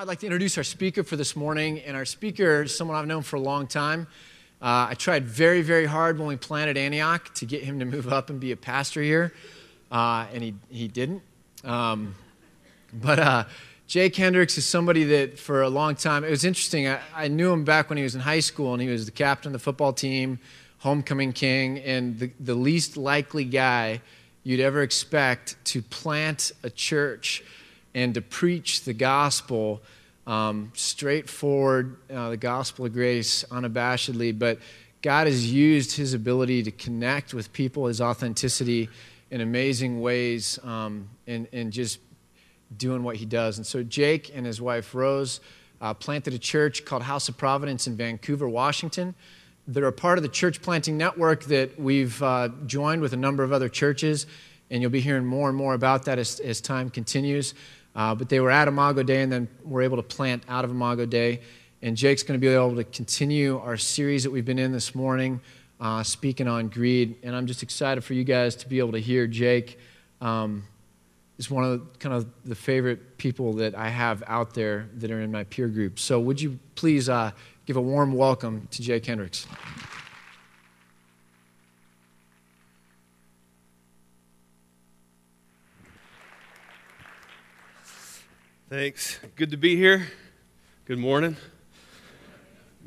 I'd like to introduce our speaker for this morning. And our speaker is someone I've known for a long time. Uh, I tried very, very hard when we planted Antioch to get him to move up and be a pastor here, uh, and he, he didn't. Um, but uh, Jake Hendricks is somebody that for a long time, it was interesting. I, I, knew him back when he was in high school, and he was the captain of the football team, homecoming king, and the, the least likely guy you'd ever expect to plant a church and to preach the gospel um, straightforward, uh, the gospel of grace unabashedly. But God has used his ability to connect with people, his authenticity in amazing ways, um, and, and just doing what he does. And so Jake and his wife Rose uh, planted a church called House of Providence in Vancouver, Washington. They're a part of the church planting network that we've uh, joined with a number of other churches, and you'll be hearing more and more about that as, as time continues. Uh, but they were at Imago Dei and then were able to plant out of Imago Dei. And Jake's going to be able to continue our series that we've been in this morning, uh, speaking on greed. And I'm just excited for you guys to be able to hear Jake. Um, is one of the, kind of the favorite people that I have out there that are in my peer group. So would you please uh, give a warm welcome to Jake Hendricks? Thanks. Good to be here. Good morning.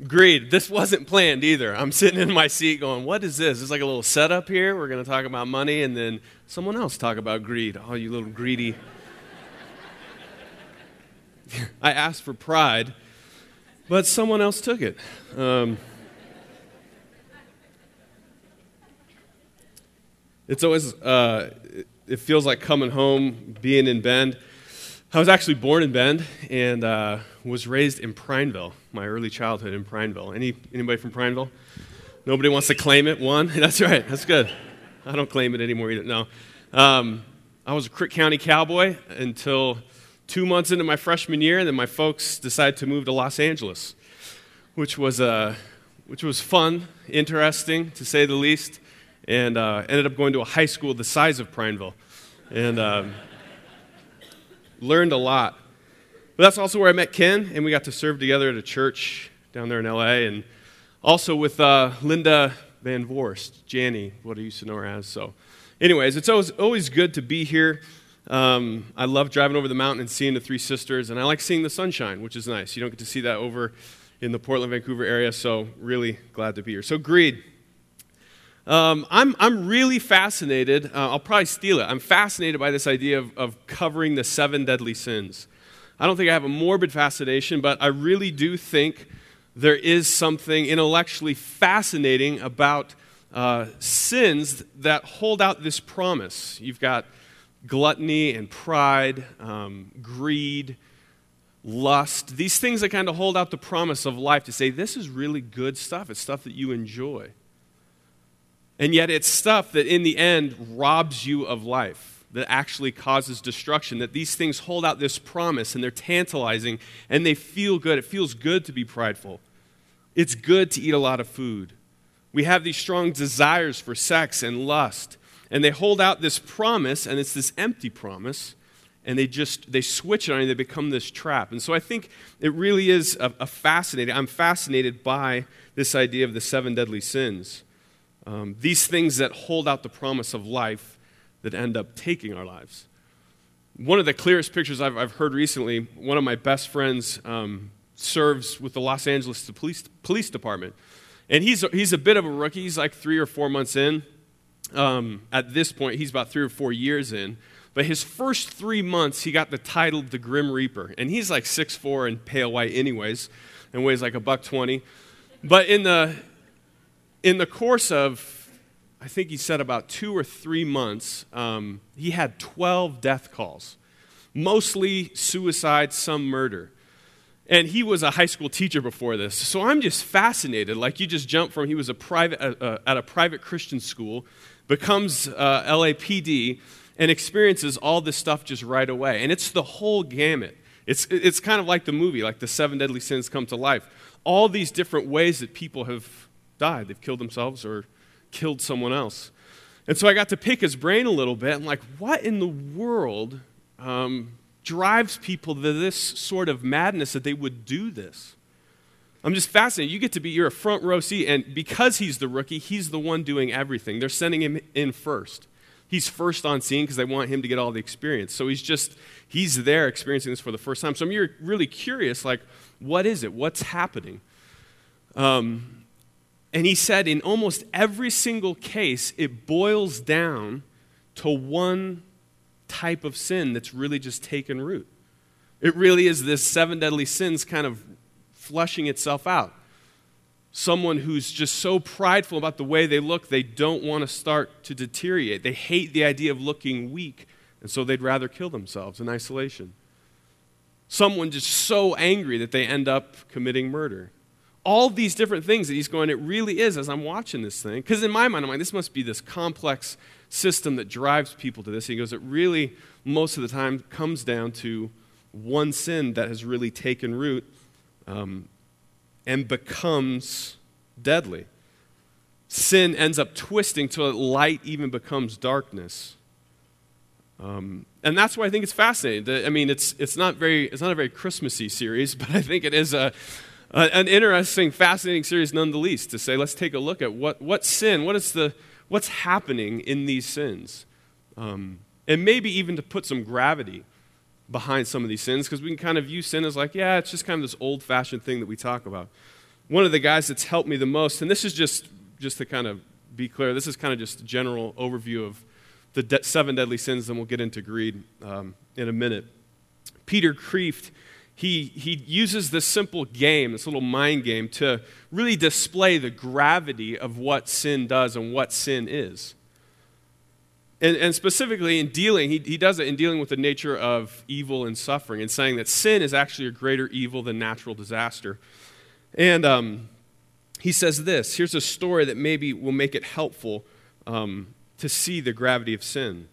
Greed. This wasn't planned either. I'm sitting in my seat going, What is this? It's like a little setup here. We're going to talk about money and then someone else talk about greed. Oh, you little greedy. I asked for pride, but someone else took it. Um, it's always, uh, it feels like coming home, being in Bend. I was actually born in Bend and uh, was raised in Prineville, my early childhood in Prineville. Any, anybody from Prineville? Nobody wants to claim it? One? That's right. That's good. I don't claim it anymore either. No. Um, I was a Crook County cowboy until two months into my freshman year, and then my folks decided to move to Los Angeles, which was, uh, which was fun, interesting, to say the least, and uh, ended up going to a high school the size of Prineville. And... Um, learned a lot. But that's also where I met Ken, and we got to serve together at a church down there in LA, and also with uh, Linda Van Vorst, Janny, what I used to know her as. So, anyways, it's always, always good to be here. Um, I love driving over the mountain and seeing the Three Sisters, and I like seeing the sunshine, which is nice. You don't get to see that over in the Portland, Vancouver area, so really glad to be here. So, greed. Um, I'm, I'm really fascinated. Uh, I'll probably steal it. I'm fascinated by this idea of, of covering the seven deadly sins. I don't think I have a morbid fascination, but I really do think there is something intellectually fascinating about uh, sins that hold out this promise. You've got gluttony and pride, um, greed, lust, these things that kind of hold out the promise of life to say, this is really good stuff. It's stuff that you enjoy. And yet, it's stuff that in the end robs you of life, that actually causes destruction. That these things hold out this promise and they're tantalizing and they feel good. It feels good to be prideful. It's good to eat a lot of food. We have these strong desires for sex and lust. And they hold out this promise, and it's this empty promise, and they just they switch it on you, they become this trap. And so I think it really is a, a fascinating, I'm fascinated by this idea of the seven deadly sins. Um, these things that hold out the promise of life that end up taking our lives. One of the clearest pictures I've, I've heard recently, one of my best friends um, serves with the Los Angeles Police, Police Department. And he's, he's a bit of a rookie. He's like three or four months in. Um, at this point, he's about three or four years in. But his first three months, he got the title the Grim Reaper. And he's like six four and pale white, anyways, and weighs like a buck 20. But in the, in the course of, I think he said about two or three months, um, he had 12 death calls, mostly suicide, some murder. And he was a high school teacher before this. So I'm just fascinated. Like you just jump from, he was a private, uh, uh, at a private Christian school, becomes uh, LAPD, and experiences all this stuff just right away. And it's the whole gamut. It's, it's kind of like the movie, like the seven deadly sins come to life. All these different ways that people have died. They've killed themselves or killed someone else. And so I got to pick his brain a little bit. I'm like, what in the world um, drives people to this sort of madness that they would do this? I'm just fascinated. You get to be, you're a front row seat, and because he's the rookie, he's the one doing everything. They're sending him in first. He's first on scene because they want him to get all the experience. So he's just, he's there experiencing this for the first time. So I'm you're really curious, like, what is it? What's happening? Um, and he said in almost every single case, it boils down to one type of sin that's really just taken root. It really is this seven deadly sins kind of flushing itself out. Someone who's just so prideful about the way they look, they don't want to start to deteriorate. They hate the idea of looking weak, and so they'd rather kill themselves in isolation. Someone just so angry that they end up committing murder all these different things that he's going, it really is as I'm watching this thing. Because in my mind, I'm like, this must be this complex system that drives people to this. He goes, it really, most of the time, comes down to one sin that has really taken root um, and becomes deadly. Sin ends up twisting till light even becomes darkness. Um, and that's why I think it's fascinating. I mean, it's, it's, not very, it's not a very Christmassy series, but I think it is a, uh, an interesting, fascinating series none the least to say, let's take a look at what, what sin, what is the, what's happening in these sins. Um, and maybe even to put some gravity behind some of these sins, because we can kind of view sin as like, yeah, it's just kind of this old fashioned thing that we talk about. One of the guys that's helped me the most, and this is just, just to kind of be clear, this is kind of just a general overview of the de- seven deadly sins, and we'll get into greed um, in a minute. Peter Kreeft he, he uses this simple game, this little mind game, to really display the gravity of what sin does and what sin is. And, and specifically in dealing, he, he does it in dealing with the nature of evil and suffering and saying that sin is actually a greater evil than natural disaster. And um, he says this here's a story that maybe will make it helpful um, to see the gravity of sin.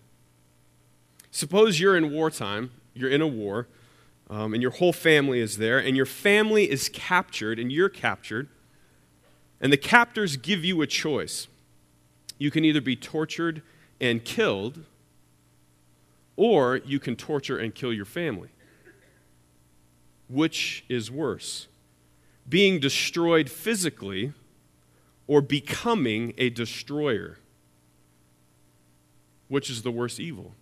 Suppose you're in wartime, you're in a war um, and your whole family is there, and your family is captured, and you're captured, and the captors give you a choice. You can either be tortured and killed, or you can torture and kill your family. Which is worse? Being destroyed physically or becoming a destroyer? Which is the worst evil?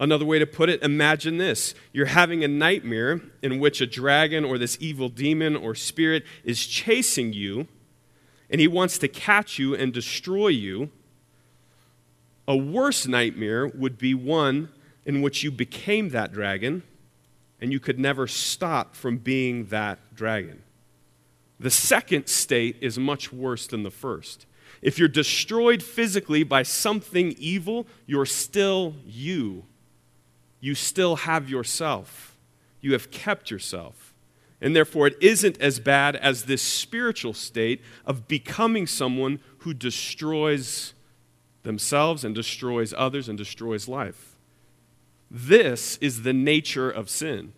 Another way to put it, imagine this. You're having a nightmare in which a dragon or this evil demon or spirit is chasing you, and he wants to catch you and destroy you. A worse nightmare would be one in which you became that dragon and you could never stop from being that dragon. The second state is much worse than the first. If you're destroyed physically by something evil, you're still you you still have yourself. You have kept yourself. And therefore, it isn't as bad as this spiritual state of becoming someone who destroys themselves and destroys others and destroys life. This is the nature of sin.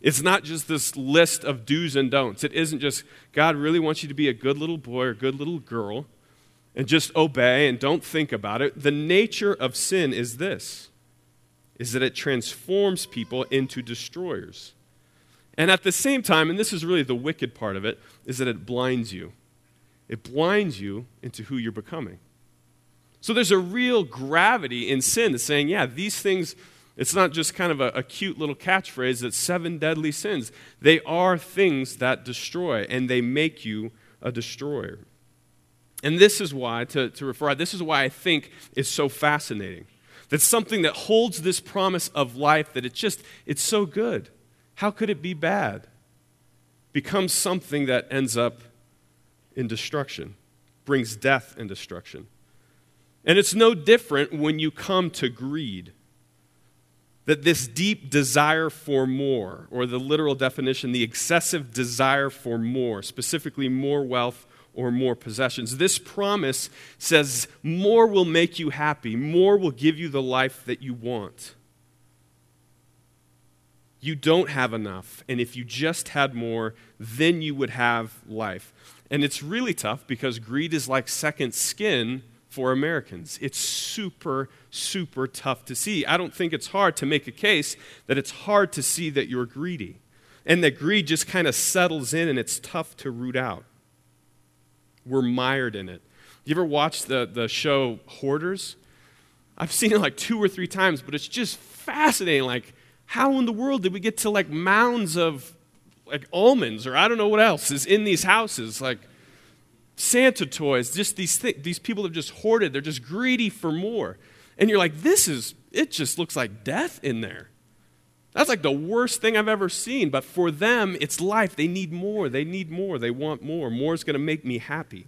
It's not just this list of do's and don'ts. It isn't just God really wants you to be a good little boy or good little girl and just obey and don't think about it. The nature of sin is this is that it transforms people into destroyers. And at the same time, and this is really the wicked part of it, is that it blinds you. It blinds you into who you're becoming. So there's a real gravity in sin that's saying, yeah, these things, it's not just kind of a, a cute little catchphrase that's seven deadly sins. They are things that destroy, and they make you a destroyer. And this is why, to, to refer, this is why I think it's so fascinating that's something that holds this promise of life that it's just, it's so good. How could it be bad? Becomes something that ends up in destruction, brings death and destruction. And it's no different when you come to greed. That this deep desire for more, or the literal definition, the excessive desire for more, specifically more wealth or more possessions. This promise says more will make you happy, more will give you the life that you want. You don't have enough, and if you just had more, then you would have life. And it's really tough because greed is like second skin for Americans. It's super, super tough to see. I don't think it's hard to make a case that it's hard to see that you're greedy and that greed just kind of settles in and it's tough to root out. We're mired in it. You ever watch the, the show Hoarders? I've seen it like two or three times, but it's just fascinating. Like, how in the world did we get to like mounds of like almonds or I don't know what else is in these houses? Like, Santa toys, just these, th- these people have just hoarded. They're just greedy for more. And you're like, this is, it just looks like death in there. That's like the worst thing I've ever seen. But for them, it's life. They need more. They need more. They want more. More is going to make me happy.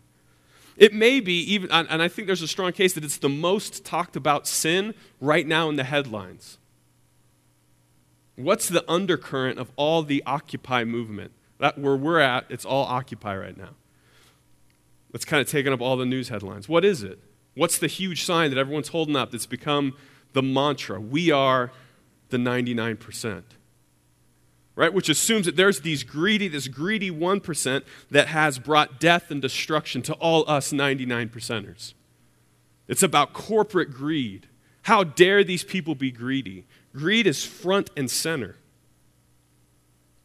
It may be even, and I think there's a strong case that it's the most talked about sin right now in the headlines. What's the undercurrent of all the Occupy movement? That, where we're at, it's all Occupy right now. That's kind of taken up all the news headlines. What is it? What's the huge sign that everyone's holding up that's become the mantra? We are the 99%. Right? Which assumes that there's these greedy, this greedy 1% that has brought death and destruction to all us 99 percenters. It's about corporate greed. How dare these people be greedy? Greed is front and center.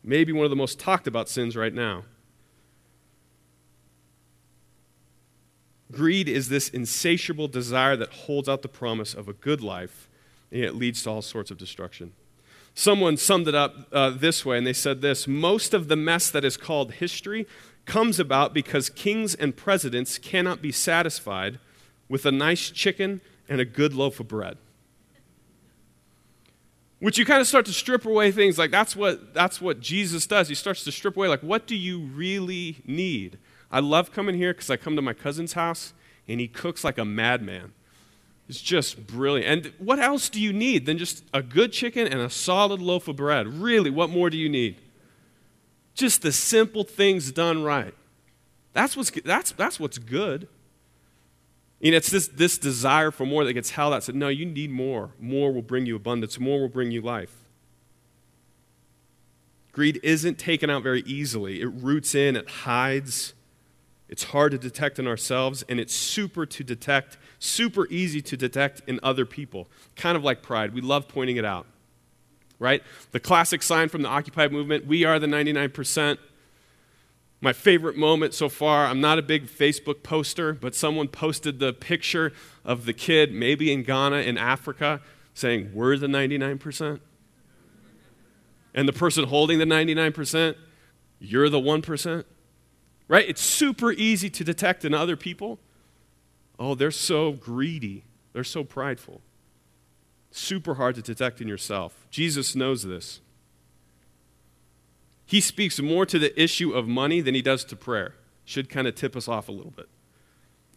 Maybe one of the most talked about sins right now. Greed is this insatiable desire that holds out the promise of a good life, it leads to all sorts of destruction. Someone summed it up uh, this way, and they said this Most of the mess that is called history comes about because kings and presidents cannot be satisfied with a nice chicken and a good loaf of bread. Which you kind of start to strip away things like that's what, that's what Jesus does. He starts to strip away, like, what do you really need? I love coming here because I come to my cousin's house and he cooks like a madman. It's just brilliant. And what else do you need than just a good chicken and a solid loaf of bread? Really, what more do you need? Just the simple things done right. That's what's, that's, that's what's good. You know, it's this, this desire for more that gets held out. Said, no, you need more. More will bring you abundance. More will bring you life. Greed isn't taken out very easily. It roots in, it hides, it's hard to detect in ourselves, and it's super to detect, super easy to detect in other people. Kind of like pride. We love pointing it out. Right? The classic sign from the Occupy movement we are the 99%. My favorite moment so far, I'm not a big Facebook poster, but someone posted the picture of the kid, maybe in Ghana, in Africa, saying, We're the 99%. And the person holding the 99%, you're the 1% right? It's super easy to detect in other people. Oh, they're so greedy, they're so prideful. Super hard to detect in yourself. Jesus knows this. He speaks more to the issue of money than he does to prayer. Should kind of tip us off a little bit.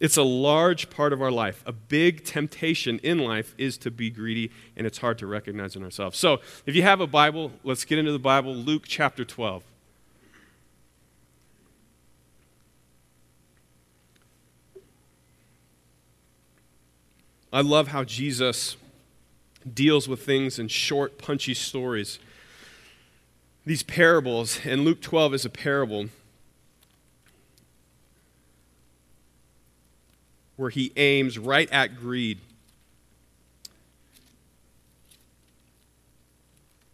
It's a large part of our life. A big temptation in life is to be greedy, and it's hard to recognize in ourselves. So, if you have a Bible, let's get into the Bible. Luke chapter 12. I love how Jesus deals with things in short, punchy stories. These parables, and Luke 12 is a parable where he aims right at greed.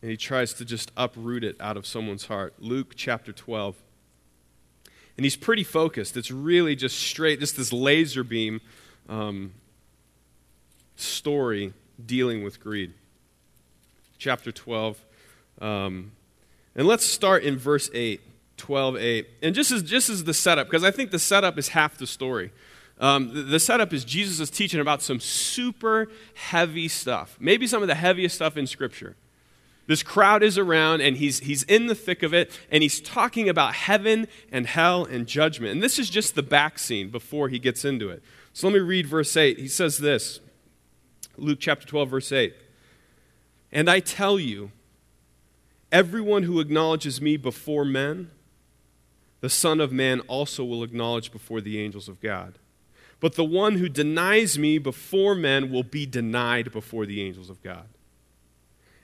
And he tries to just uproot it out of someone's heart. Luke chapter 12. And he's pretty focused. It's really just straight, just this laser beam um, story dealing with greed. Chapter 12. Um, and let's start in verse 8, 12, 8. And just as, just as the setup, because I think the setup is half the story. Um, the, the setup is Jesus is teaching about some super heavy stuff, maybe some of the heaviest stuff in Scripture. This crowd is around and he's, he's in the thick of it and he's talking about heaven and hell and judgment. And this is just the back scene before he gets into it. So let me read verse 8. He says this Luke chapter 12, verse 8. And I tell you, everyone who acknowledges me before men, the Son of Man also will acknowledge before the angels of God. But the one who denies me before men will be denied before the angels of God.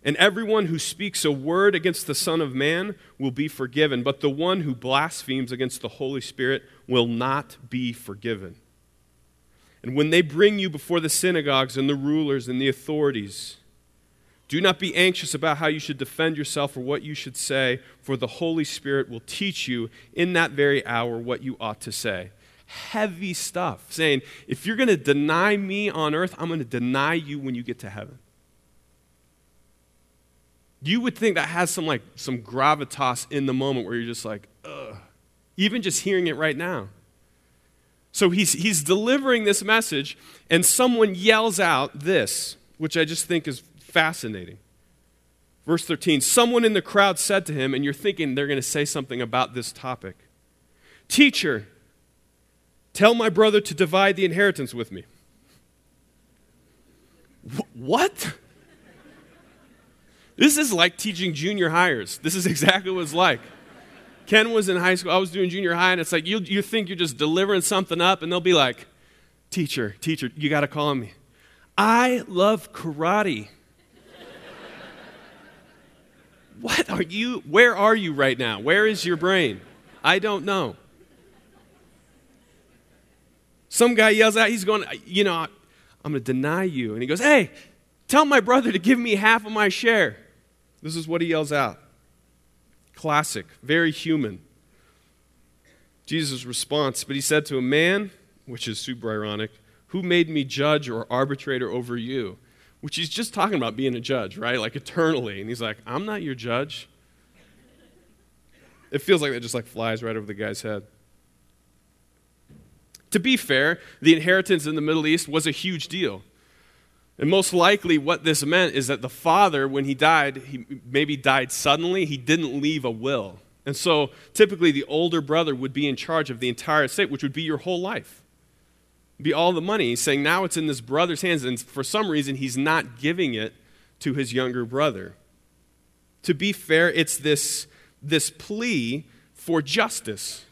And everyone who speaks a word against the Son of Man will be forgiven, but the one who blasphemes against the Holy Spirit will not be forgiven And when they bring you before the synagogues and the rulers and the authorities, do not be anxious about how you should defend yourself or what you should say, for the Holy Spirit will teach you in that very hour what you ought to say. Heavy stuff, saying, if you're going to deny me on earth, I'm going to deny you when you get to heaven. You would think that has some like some gravitas in the moment where you're just like, ugh. Even just hearing it right now. So he's, he's delivering this message, and someone yells out this, which I just think is fascinating. Verse 13 Someone in the crowd said to him, and you're thinking they're going to say something about this topic Teacher, tell my brother to divide the inheritance with me. Wh- what? This is like teaching junior hires. This is exactly what it's like. Ken was in high school, I was doing junior high, and it's like you, you think you're just delivering something up, and they'll be like, Teacher, teacher, you got to call me. I love karate. what are you, where are you right now? Where is your brain? I don't know. Some guy yells out, he's going, You know, I'm going to deny you. And he goes, Hey, tell my brother to give me half of my share. This is what he yells out. Classic, very human. Jesus' response, but he said to a man, which is super ironic, who made me judge or arbitrator over you? Which he's just talking about being a judge, right? Like eternally. And he's like, I'm not your judge. It feels like that just like flies right over the guy's head. To be fair, the inheritance in the Middle East was a huge deal. And most likely, what this meant is that the father, when he died, he maybe died suddenly, he didn't leave a will. And so typically, the older brother would be in charge of the entire estate, which would be your whole life. Be all the money. He's saying now it's in this brother's hands, and for some reason, he's not giving it to his younger brother. To be fair, it's this, this plea for justice,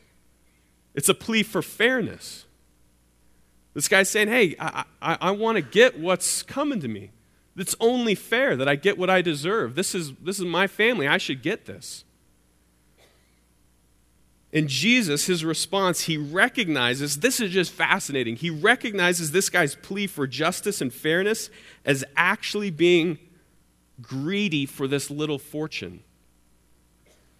it's a plea for fairness. This guy's saying, hey, I, I, I want to get what's coming to me. It's only fair that I get what I deserve. This is, this is my family. I should get this. And Jesus, his response, he recognizes this is just fascinating. He recognizes this guy's plea for justice and fairness as actually being greedy for this little fortune.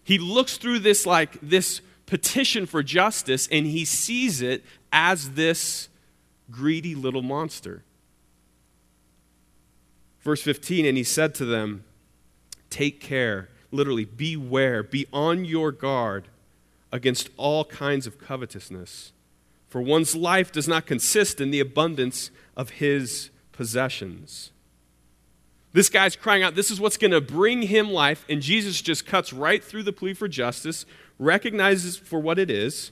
He looks through this like this petition for justice and he sees it as this greedy little monster. Verse 15, and he said to them, Take care, literally, beware, be on your guard against all kinds of covetousness. For one's life does not consist in the abundance of his possessions. This guy's crying out, this is what's going to bring him life, and Jesus just cuts right through the plea for justice, recognizes for what it is,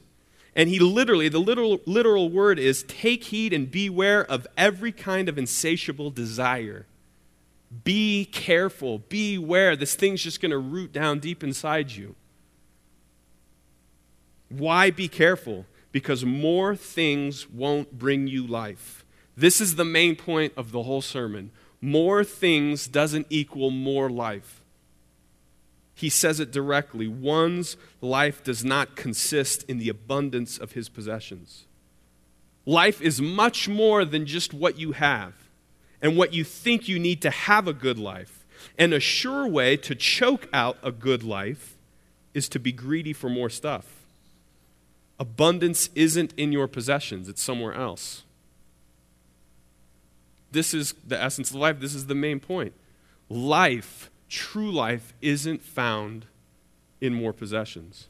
and he literally, the literal, literal word is take heed and beware of every kind of insatiable desire. Be careful, beware. This thing's just going to root down deep inside you. Why be careful? Because more things won't bring you life. This is the main point of the whole sermon. More things doesn't equal more life he says it directly one's life does not consist in the abundance of his possessions. Life is much more than just what you have and what you think you need to have a good life. And a sure way to choke out a good life is to be greedy for more stuff. Abundance isn't in your possessions, it's somewhere else. This is the essence of life. This is the main point. Life true life isn't found in more possessions.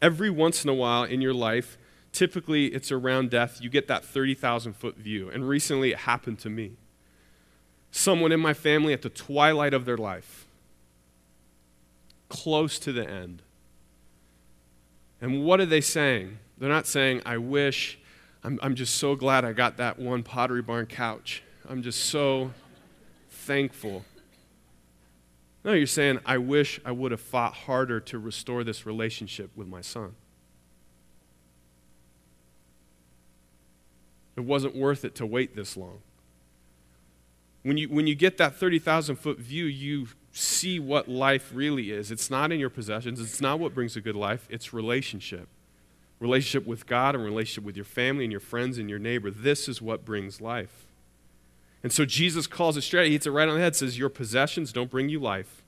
Every once in a while in your life, typically it's around death, you get that 30,000 foot view. And recently it happened to me. Someone in my family at the twilight of their life, close to the end. And what are they saying? They're not saying, I wish, I'm, I'm just so glad I got that one Pottery Barn couch. I'm just so thankful. No, you're saying, I wish I would have fought harder to restore this relationship with my son. It wasn't worth it to wait this long. When you, when you get that 30,000 foot view, you see what life really is. It's not in your possessions, it's not what brings a good life, it's relationship. relationship with God and relationship with your family and your friends and your neighbor. This is what brings life. And so Jesus calls it straight. He hits it right on the head, says, Your possessions don't bring you life.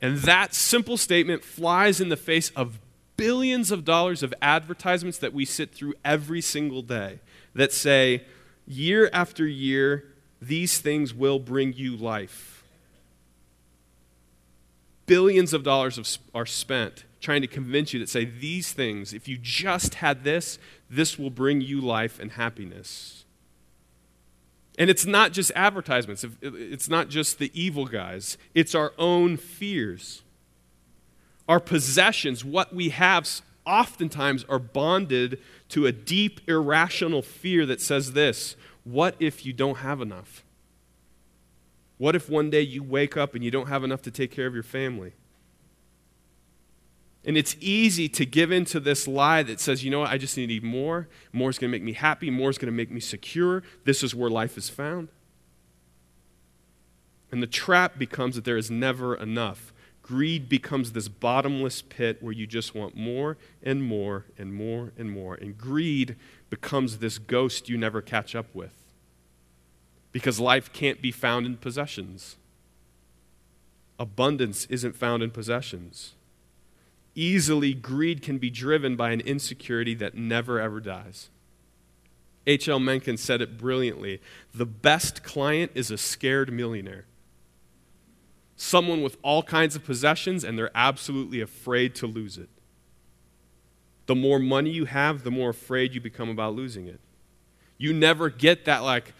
And that simple statement flies in the face of billions of dollars of advertisements that we sit through every single day that say, year after year, these things will bring you life. Billions of dollars are spent trying to convince you that say, these things, if you just had this, this will bring you life and happiness. And it's not just advertisements, it's not just the evil guys, it's our own fears. Our possessions, what we have, oftentimes are bonded to a deep, irrational fear that says this What if you don't have enough? What if one day you wake up and you don't have enough to take care of your family? And it's easy to give in to this lie that says, you know what, I just need more. More is going to make me happy. More is going to make me secure. This is where life is found. And the trap becomes that there is never enough. Greed becomes this bottomless pit where you just want more and more and more and more. And greed becomes this ghost you never catch up with. Because life can't be found in possessions. Abundance isn't found in possessions easily greed can be driven by an insecurity that never ever dies. H.L. Mencken said it brilliantly the best client is a scared millionaire. Someone with all kinds of possessions and they're absolutely afraid to lose it. The more money you have, the more afraid you become about losing it. You never get that, like,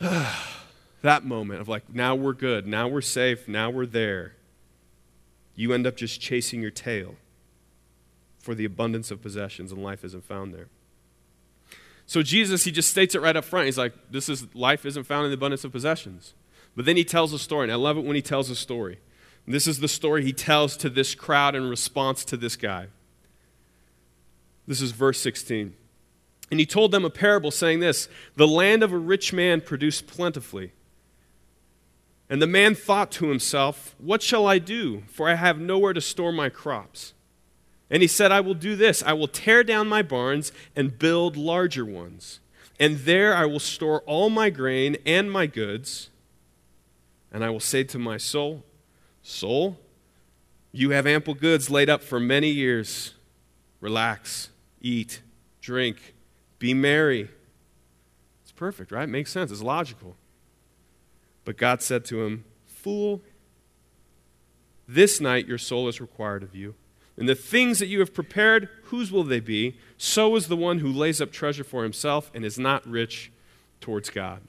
that moment of, like, now we're good, now we're safe, now we're there you end up just chasing your tail for the abundance of possessions, and life isn't found there. So Jesus, he just states it right up front. He's like, this is life isn't found in the abundance of possessions. But then he tells a story, and I love it when he tells a story. And this is the story he tells to this crowd in response to this guy. This is verse 16. And he told them a parable saying this The land of a rich man produced plentifully. And the man thought to himself, What shall I do? For I have nowhere to store my crops. And he said, I will do this I will tear down my barns and build larger ones. And there I will store all my grain and my goods. And I will say to my soul, Soul, you have ample goods laid up for many years. Relax, eat, drink, be merry. It's perfect, right? Makes sense. It's logical. But God said to him, Fool, this night your soul is required of you. And the things that you have prepared, whose will they be? So is the one who lays up treasure for himself and is not rich towards God.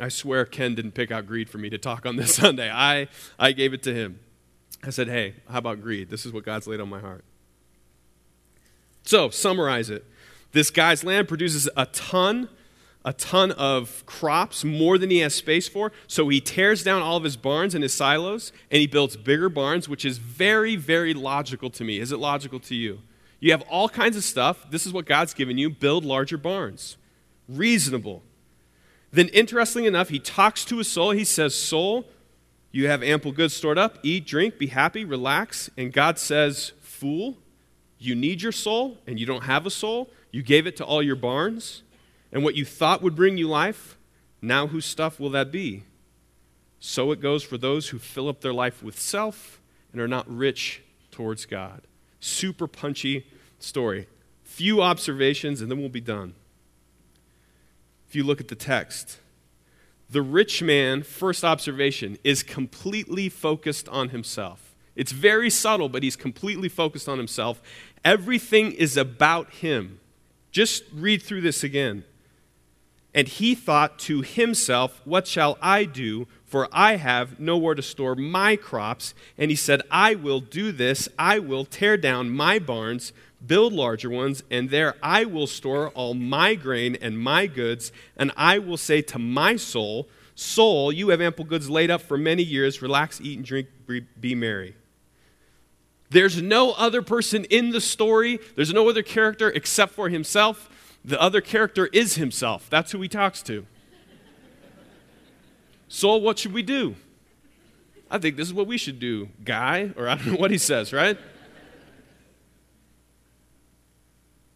I swear Ken didn't pick out greed for me to talk on this Sunday. I, I gave it to him. I said, hey, how about greed? This is what God's laid on my heart. So, summarize it. This guy's land produces a ton a ton of crops, more than he has space for. So he tears down all of his barns and his silos and he builds bigger barns, which is very, very logical to me. Is it logical to you? You have all kinds of stuff. This is what God's given you. Build larger barns. Reasonable. Then, interestingly enough, he talks to his soul. He says, Soul, you have ample goods stored up. Eat, drink, be happy, relax. And God says, Fool, you need your soul and you don't have a soul. You gave it to all your barns. And what you thought would bring you life, now whose stuff will that be? So it goes for those who fill up their life with self and are not rich towards God. Super punchy story. Few observations, and then we'll be done. If you look at the text, the rich man, first observation, is completely focused on himself. It's very subtle, but he's completely focused on himself. Everything is about him. Just read through this again. And he thought to himself, What shall I do? For I have nowhere to store my crops. And he said, I will do this. I will tear down my barns, build larger ones, and there I will store all my grain and my goods. And I will say to my soul, Soul, you have ample goods laid up for many years. Relax, eat, and drink, be merry. There's no other person in the story, there's no other character except for himself the other character is himself. That's who he talks to. So, what should we do? I think this is what we should do, guy. Or I don't know what he says, right?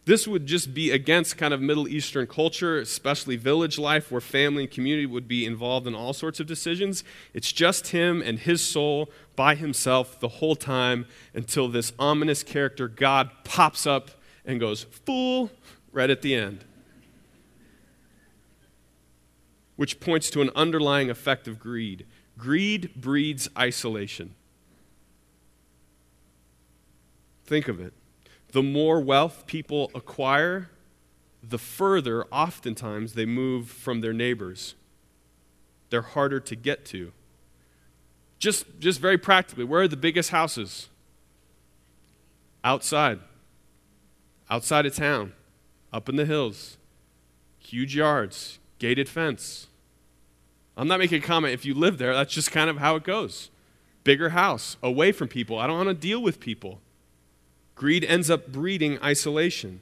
This would just be against kind of Middle Eastern culture, especially village life, where family and community would be involved in all sorts of decisions. It's just him and his soul by himself the whole time until this ominous character, God, pops up and goes, Fool, right at the end. Which points to an underlying effect of greed. Greed breeds isolation. Think of it the more wealth people acquire, the further, oftentimes, they move from their neighbors. They're harder to get to. Just, just very practically, where are the biggest houses? Outside. Outside of town. Up in the hills. Huge yards. Gated fence. I'm not making a comment if you live there, that's just kind of how it goes. Bigger house, away from people. I don't want to deal with people. Greed ends up breeding isolation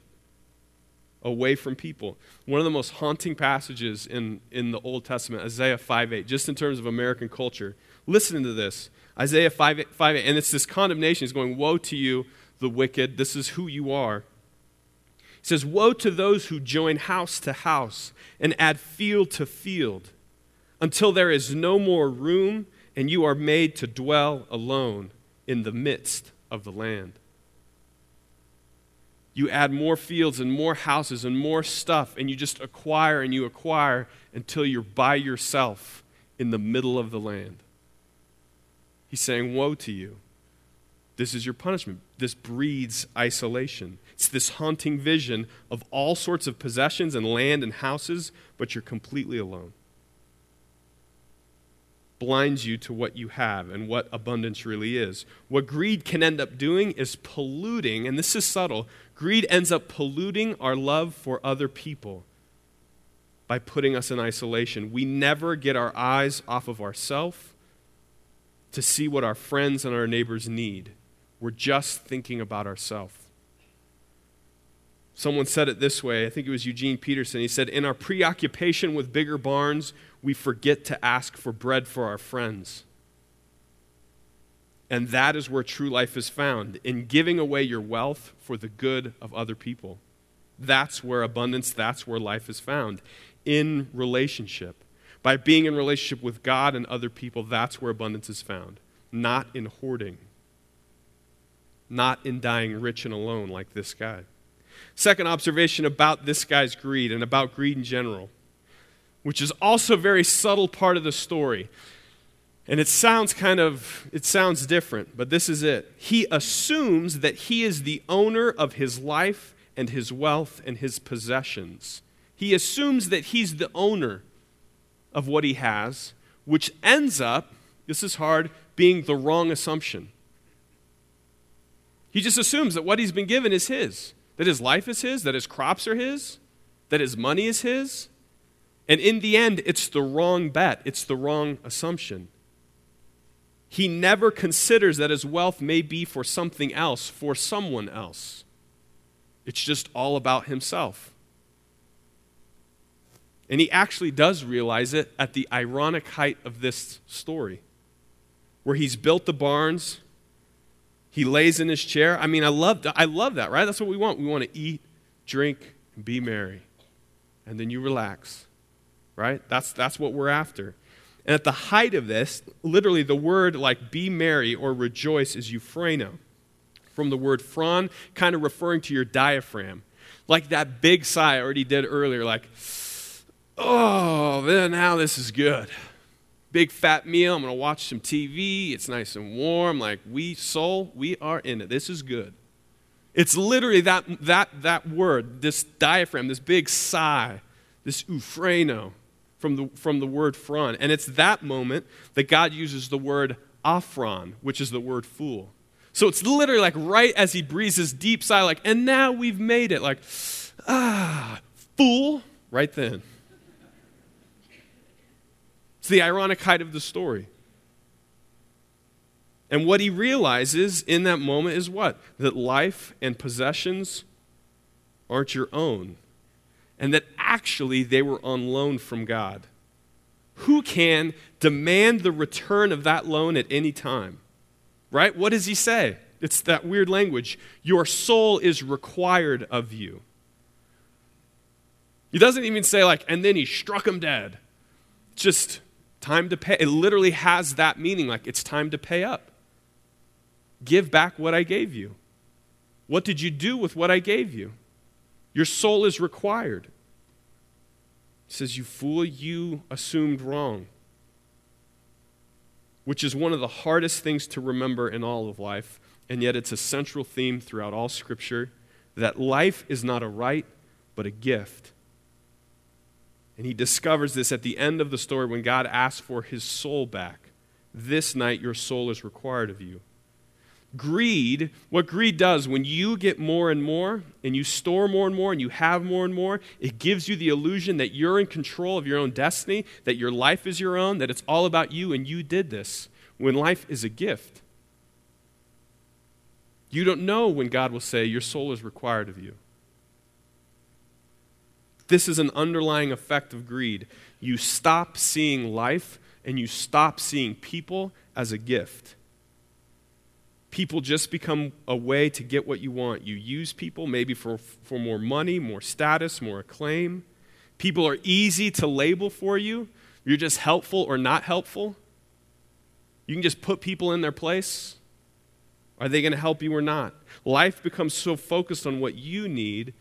away from people. One of the most haunting passages in, in the Old Testament, Isaiah 5 8, just in terms of American culture. Listen to this Isaiah 5 8, 5, 8 and it's this condemnation. He's going, Woe to you, the wicked. This is who you are. He says, Woe to those who join house to house and add field to field until there is no more room and you are made to dwell alone in the midst of the land you add more fields and more houses and more stuff, and you just acquire and you acquire until you're by yourself in the middle of the land. He's saying, Woe to you. This is your punishment. This breeds isolation. It's this haunting vision of all sorts of possessions and land and houses, but you're completely alone blinds you to what you have and what abundance really is. What greed can end up doing is polluting, and this is subtle, greed ends up polluting our love for other people by putting us in isolation. We never get our eyes off of ourselves to see what our friends and our neighbors need. We're just thinking about ourselves. Someone said it this way. I think it was Eugene Peterson. He said, In our preoccupation with bigger barns, we forget to ask for bread for our friends. And that is where true life is found in giving away your wealth for the good of other people. That's where abundance, that's where life is found in relationship. By being in relationship with God and other people, that's where abundance is found, not in hoarding, not in dying rich and alone like this guy. Second observation about this guy's greed and about greed in general which is also a very subtle part of the story. And it sounds kind of it sounds different, but this is it. He assumes that he is the owner of his life and his wealth and his possessions. He assumes that he's the owner of what he has, which ends up, this is hard, being the wrong assumption. He just assumes that what he's been given is his, that his life is his, that his crops are his, that his money is his. And in the end, it's the wrong bet, it's the wrong assumption. He never considers that his wealth may be for something else, for someone else. It's just all about himself. And he actually does realize it at the ironic height of this story, where he's built the barns, he lays in his chair. I mean, I love, I love that, right? That's what we want. We want to eat, drink, and be merry. And then you relax right? That's, that's what we're after. And at the height of this, literally the word like be merry or rejoice is euphreno, from the word phron, kind of referring to your diaphragm. Like that big sigh I already did earlier, like, oh, then now this is good. Big fat meal, I'm gonna watch some TV, it's nice and warm. Like, we, soul, we are in it. This is good. It's literally that, that, that word, this diaphragm, this big sigh, this euphreno from the, from the word phron. And it's that moment that God uses the word afron, which is the word fool. So it's literally like right as he breathes his deep sigh, like, and now we've made it. Like, ah, fool, right then. It's the ironic height of the story. And what he realizes in that moment is what? That life and possessions aren't your own and that actually they were on loan from God. Who can demand the return of that loan at any time? Right? What does he say? It's that weird language. Your soul is required of you. He doesn't even say, like, and then he struck him dead. Just time to pay. It literally has that meaning, like, it's time to pay up. Give back what I gave you. What did you do with what I gave you? Your soul is required. Says, You fool, you assumed wrong. Which is one of the hardest things to remember in all of life, and yet it's a central theme throughout all Scripture that life is not a right, but a gift. And he discovers this at the end of the story when God asks for his soul back. This night, your soul is required of you. Greed, what greed does, when you get more and more, and you store more and more, and you have more and more, it gives you the illusion that you're in control of your own destiny, that your life is your own, that it's all about you, and you did this, when life is a gift. You don't know when God will say, Your soul is required of you. This is an underlying effect of greed. You stop seeing life and you stop seeing people as a gift people just become a way to get what you want. You use people maybe for, for more money, more status, more acclaim. People are easy to label for you. You're just helpful or not helpful. You can just put people in their place. Are they going to help you or not? Life becomes so focused on what you need,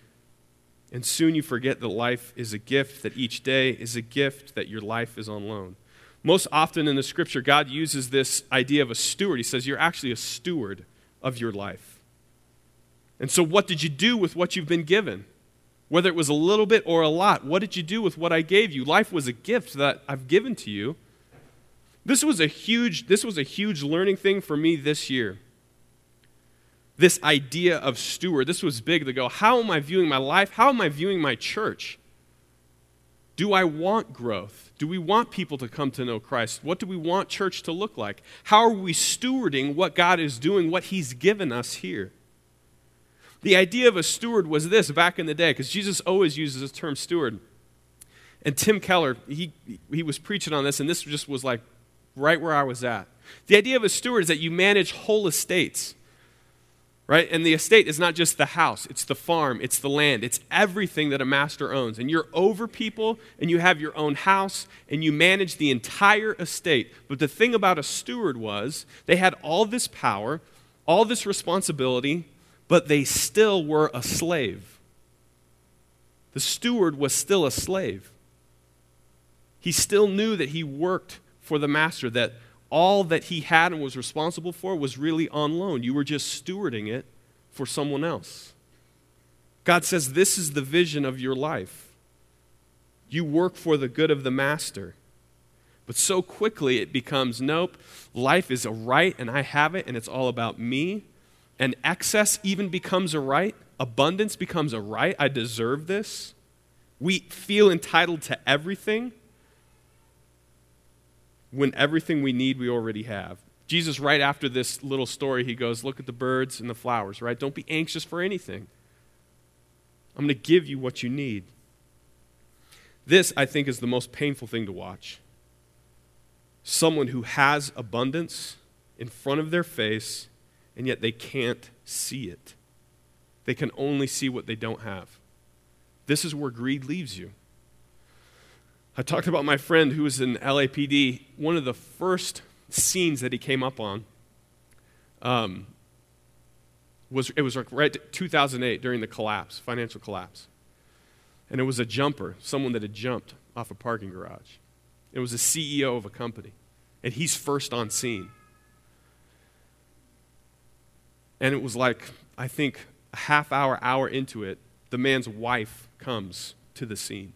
and soon you forget that life is a gift, that each day is a gift, that your life is on loan. Most often in the scripture, God uses this idea of a steward. He says, You're actually a steward of your life. And so, what did you do with what you've been given? Whether it was a little bit or a lot, what did you do with what I gave you? Life was a gift that I've given to you. This was a huge, this was a huge learning thing for me this year. This idea of steward, this was big to go, how am I viewing my life? How am I viewing my church? Do I want growth? Do we want people to come to know Christ? What do we want church to look like? How are we stewarding what God is doing, what He's given us here? The idea of a steward was this back in the day, because Jesus always uses this term steward. And Tim Keller, he, he was preaching on this, and this just was like right where I was at. The idea of a steward is that you manage whole estates right? And the estate is not just the house, it's the farm, it's the land, it's everything that a master owns. And you're over people, and you have your own house, and you manage the entire estate. But the thing about a steward was they had all this power, all this responsibility, but they still were a slave. The steward was still a slave. He still knew that he worked for the master, that all that he had and was responsible for was really on loan. You were just stewarding it for someone else. God says, This is the vision of your life. You work for the good of the master. But so quickly it becomes nope, life is a right and I have it and it's all about me. And excess even becomes a right. Abundance becomes a right. I deserve this. We feel entitled to everything when everything we need we already have. Jesus, right after this little story, he goes, Look at the birds and the flowers, right? Don't be anxious for anything. I'm going to give you what you need. This, I think, is the most painful thing to watch. Someone who has abundance in front of their face, and yet they can't see it. They can only see what they don't have. This is where greed leaves you. I talked about my friend who was in LAPD. One of the first scenes that he came up on um, was it was right 2008 during the collapse, financial collapse, and it was a jumper, someone that had jumped off a parking garage. It was a CEO of a company, and he's first on scene. And it was like I think a half hour, hour into it, the man's wife comes to the scene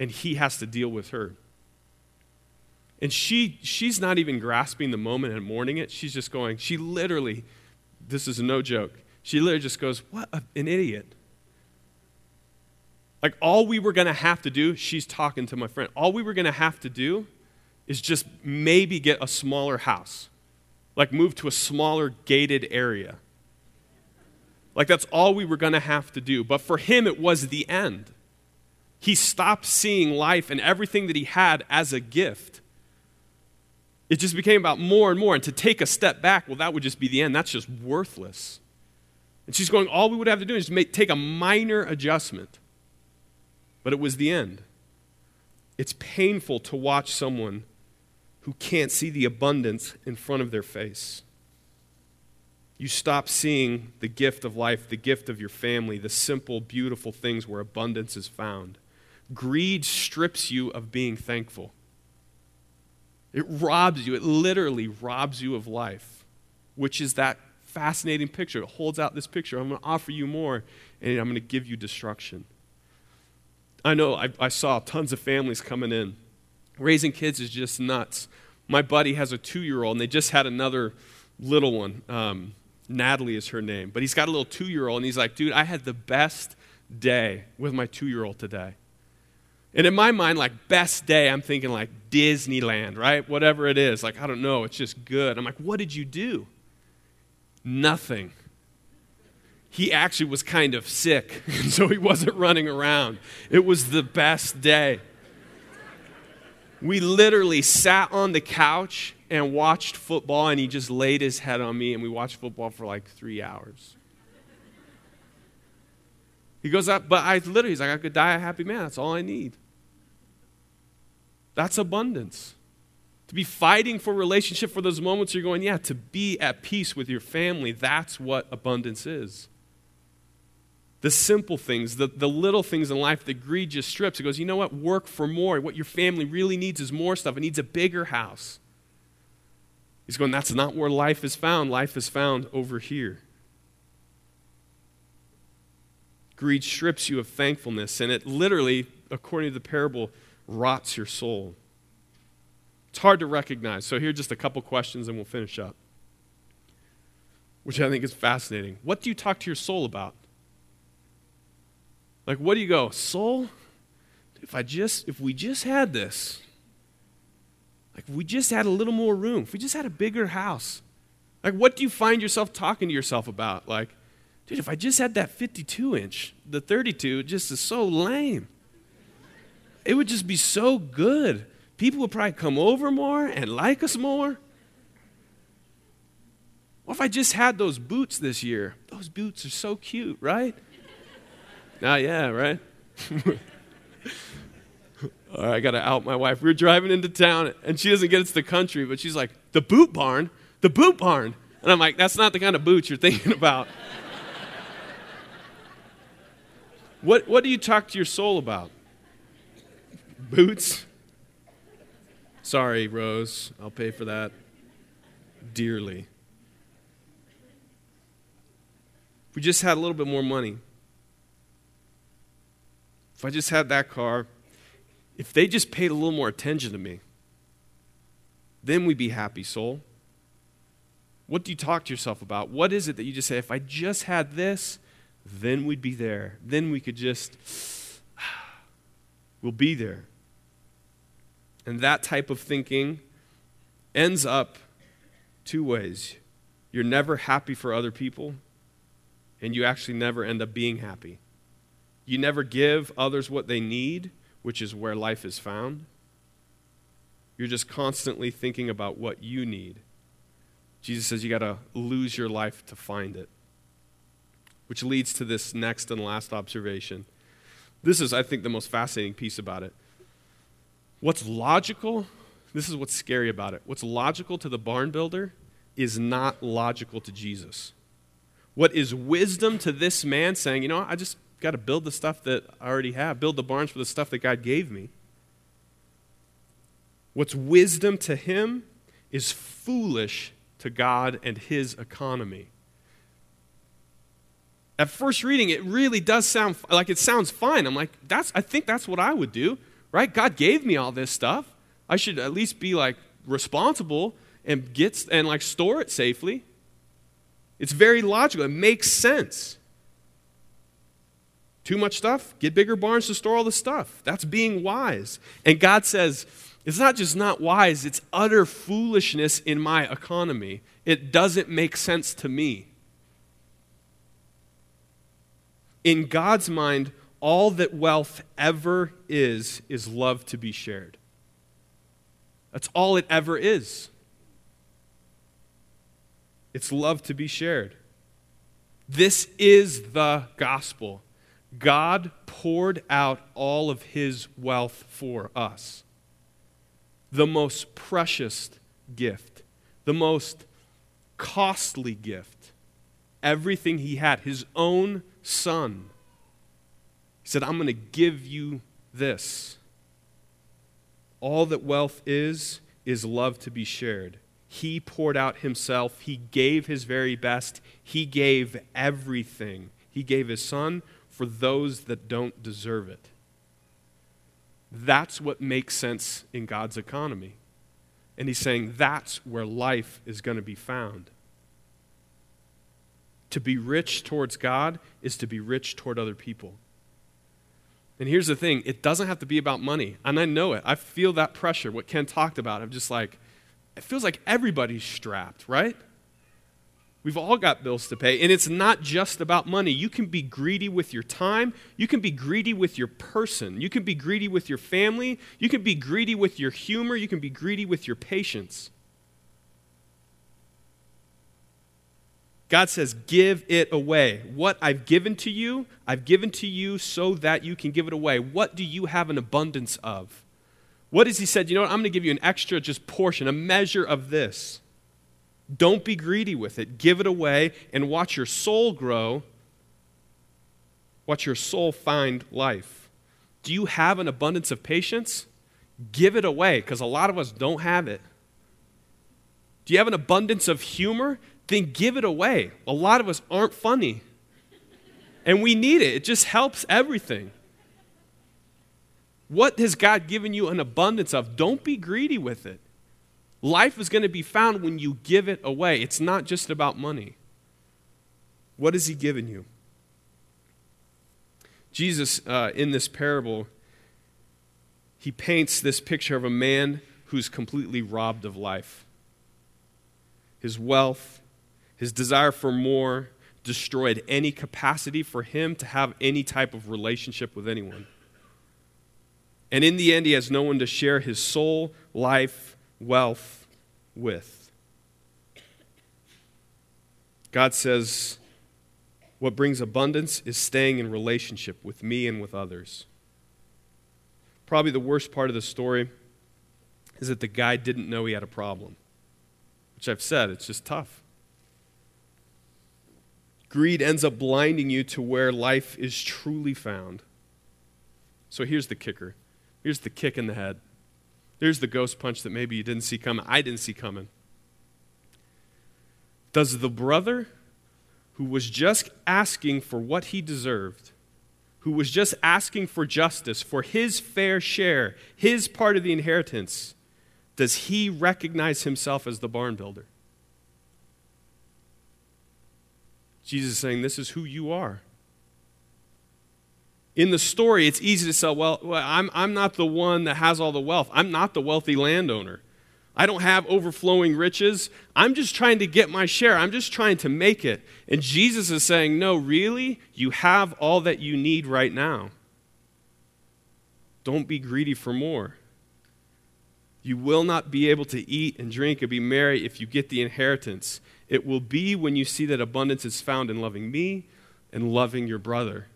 and he has to deal with her. And she, she's not even grasping the moment and mourning it. She's just going, she literally, this is no joke, she literally just goes, What an idiot. Like, all we were going to have to do, she's talking to my friend, all we were going to have to do is just maybe get a smaller house, like move to a smaller gated area. Like, that's all we were going to have to do. But for him, it was the end. He stopped seeing life and everything that he had as a gift. It just became about more and more. And to take a step back, well, that would just be the end. That's just worthless. And she's going, all we would have to do is make, take a minor adjustment. But it was the end. It's painful to watch someone who can't see the abundance in front of their face. You stop seeing the gift of life, the gift of your family, the simple, beautiful things where abundance is found. Greed strips you of being thankful. It robs you, it literally robs you of life, which is that fascinating picture. It holds out this picture. I'm going to offer you more, and I'm going to give you destruction. I know I, I saw tons of families coming in. Raising kids is just nuts. My buddy has a two year old, and they just had another little one. Um, Natalie is her name. But he's got a little two year old, and he's like, dude, I had the best day with my two year old today. And in my mind, like, best day, I'm thinking like Disneyland, right? Whatever it is. Like, I don't know, it's just good. I'm like, what did you do? Nothing. He actually was kind of sick, so he wasn't running around. It was the best day. We literally sat on the couch and watched football, and he just laid his head on me, and we watched football for like three hours. He goes but I literally, he's like, I could die a happy man. That's all I need. That's abundance. To be fighting for relationship for those moments you're going, yeah, to be at peace with your family, that's what abundance is. The simple things, the, the little things in life the greed just strips. It goes, you know what? Work for more. What your family really needs is more stuff. It needs a bigger house. He's going, that's not where life is found. Life is found over here. Greed strips you of thankfulness, and it literally, according to the parable, rots your soul. It's hard to recognize. So, here are just a couple questions and we'll finish up, which I think is fascinating. What do you talk to your soul about? Like, what do you go, soul? If I just, if we just had this, like, we just had a little more room, if we just had a bigger house, like, what do you find yourself talking to yourself about? Like, dude, if I just had that 52 inch, the 32 just is so lame. It would just be so good. People would probably come over more and like us more. What if I just had those boots this year? Those boots are so cute, right? Ah, yeah, right? All right, I got to out my wife. We are driving into town, and she doesn't get it's the country, but she's like, the boot barn? The boot barn. And I'm like, that's not the kind of boots you're thinking about. What, what do you talk to your soul about? Boots? Sorry, Rose. I'll pay for that dearly. If we just had a little bit more money, if I just had that car, if they just paid a little more attention to me, then we'd be happy, soul. What do you talk to yourself about? What is it that you just say, if I just had this, then we'd be there. Then we could just, we'll be there. And that type of thinking ends up two ways. You're never happy for other people, and you actually never end up being happy. You never give others what they need, which is where life is found. You're just constantly thinking about what you need. Jesus says you got to lose your life to find it. Which leads to this next and last observation. This is, I think, the most fascinating piece about it. What's logical, this is what's scary about it. What's logical to the barn builder is not logical to Jesus. What is wisdom to this man saying, you know, I just got to build the stuff that I already have, build the barns for the stuff that God gave me. What's wisdom to him is foolish to God and his economy. At first reading, it really does sound like it sounds fine. I'm like, that's I think that's what I would do, right? God gave me all this stuff. I should at least be like responsible and get and like store it safely. It's very logical. It makes sense. Too much stuff? Get bigger barns to store all the stuff. That's being wise. And God says, it's not just not wise, it's utter foolishness in my economy. It doesn't make sense to me. In God's mind, all that wealth ever is, is love to be shared. That's all it ever is. It's love to be shared. This is the gospel. God poured out all of his wealth for us. The most precious gift, the most costly gift, everything he had, his own son. He said, I'm going to give you this. All that wealth is, is love to be shared. He poured out himself. He gave his very best. He gave everything. He gave his son for those that don't deserve it. That's what makes sense in God's economy. And he's saying that's where life is going to be found. To be rich towards God is to be rich toward other people. And here's the thing it doesn't have to be about money. And I know it. I feel that pressure, what Ken talked about. I'm just like, it feels like everybody's strapped, right? We've all got bills to pay, and it's not just about money. You can be greedy with your time, you can be greedy with your person, you can be greedy with your family, you can be greedy with your humor, you can be greedy with your patience. God says, Give it away. What I've given to you, I've given to you so that you can give it away. What do you have an abundance of? What has he said? You know what? I'm going to give you an extra just portion, a measure of this. Don't be greedy with it. Give it away and watch your soul grow. Watch your soul find life. Do you have an abundance of patience? Give it away because a lot of us don't have it. Do you have an abundance of humor? Then give it away. A lot of us aren't funny. And we need it, it just helps everything. What has God given you an abundance of? Don't be greedy with it. Life is going to be found when you give it away. It's not just about money. What has He given you? Jesus, uh, in this parable, he paints this picture of a man who's completely robbed of life. His wealth, his desire for more, destroyed any capacity for him to have any type of relationship with anyone. And in the end, he has no one to share his soul, life, wealth with. God says, What brings abundance is staying in relationship with me and with others. Probably the worst part of the story is that the guy didn't know he had a problem, which I've said, it's just tough. Greed ends up blinding you to where life is truly found. So here's the kicker Here's the kick in the head. Here's the ghost punch that maybe you didn't see coming. I didn't see coming. Does the brother who was just asking for what he deserved, who was just asking for justice, for his fair share, his part of the inheritance, does he recognize himself as the barn builder? Jesus is saying, This is who you are in the story, it's easy to say, well, well I'm, I'm not the one that has all the wealth. I'm not the wealthy landowner. I don't have overflowing riches. I'm just trying to get my share. I'm just trying to make it. And Jesus is saying, no, really? You have all that you need right now. Don't be greedy for more. You will not be able to eat and drink and be merry if you get the inheritance. It will be when you see that abundance is found in loving me and loving your brother.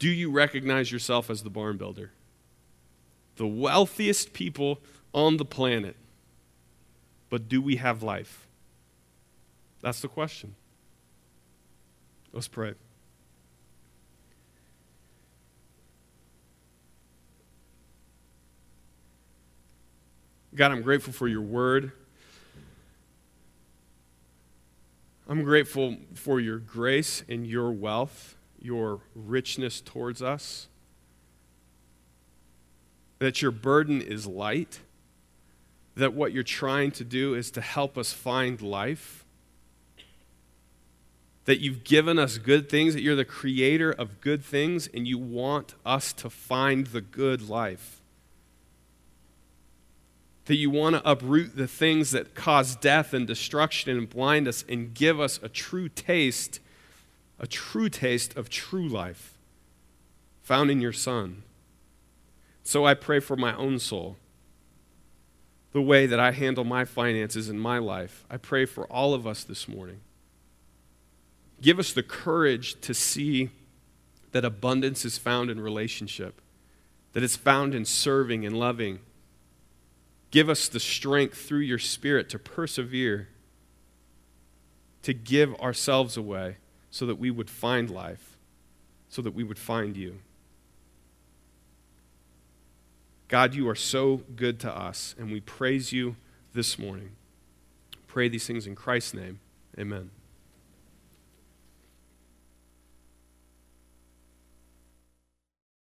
Do you recognize yourself as the barn builder? The wealthiest people on the planet. But do we have life? That's the question. Let's pray. God, I'm grateful for your word. I'm grateful for your grace and your wealth your richness towards us, that your burden is light, that what you're trying to do is to help us find life, that you've given us good things, that you're the creator of good things, and you want us to find the good life. That you want to uproot the things that cause death and destruction and blind us and give us a true taste a true taste of true life found in your Son. So I pray for my own soul, the way that I handle my finances in my life. I pray for all of us this morning. Give us the courage to see that abundance is found in relationship, that it's found in serving and loving. Give us the strength through your Spirit to persevere, to give ourselves away so that we would find life, so that we would find you. God, you are so good to us, and we praise you this morning. Pray these things in Christ's name. Amen.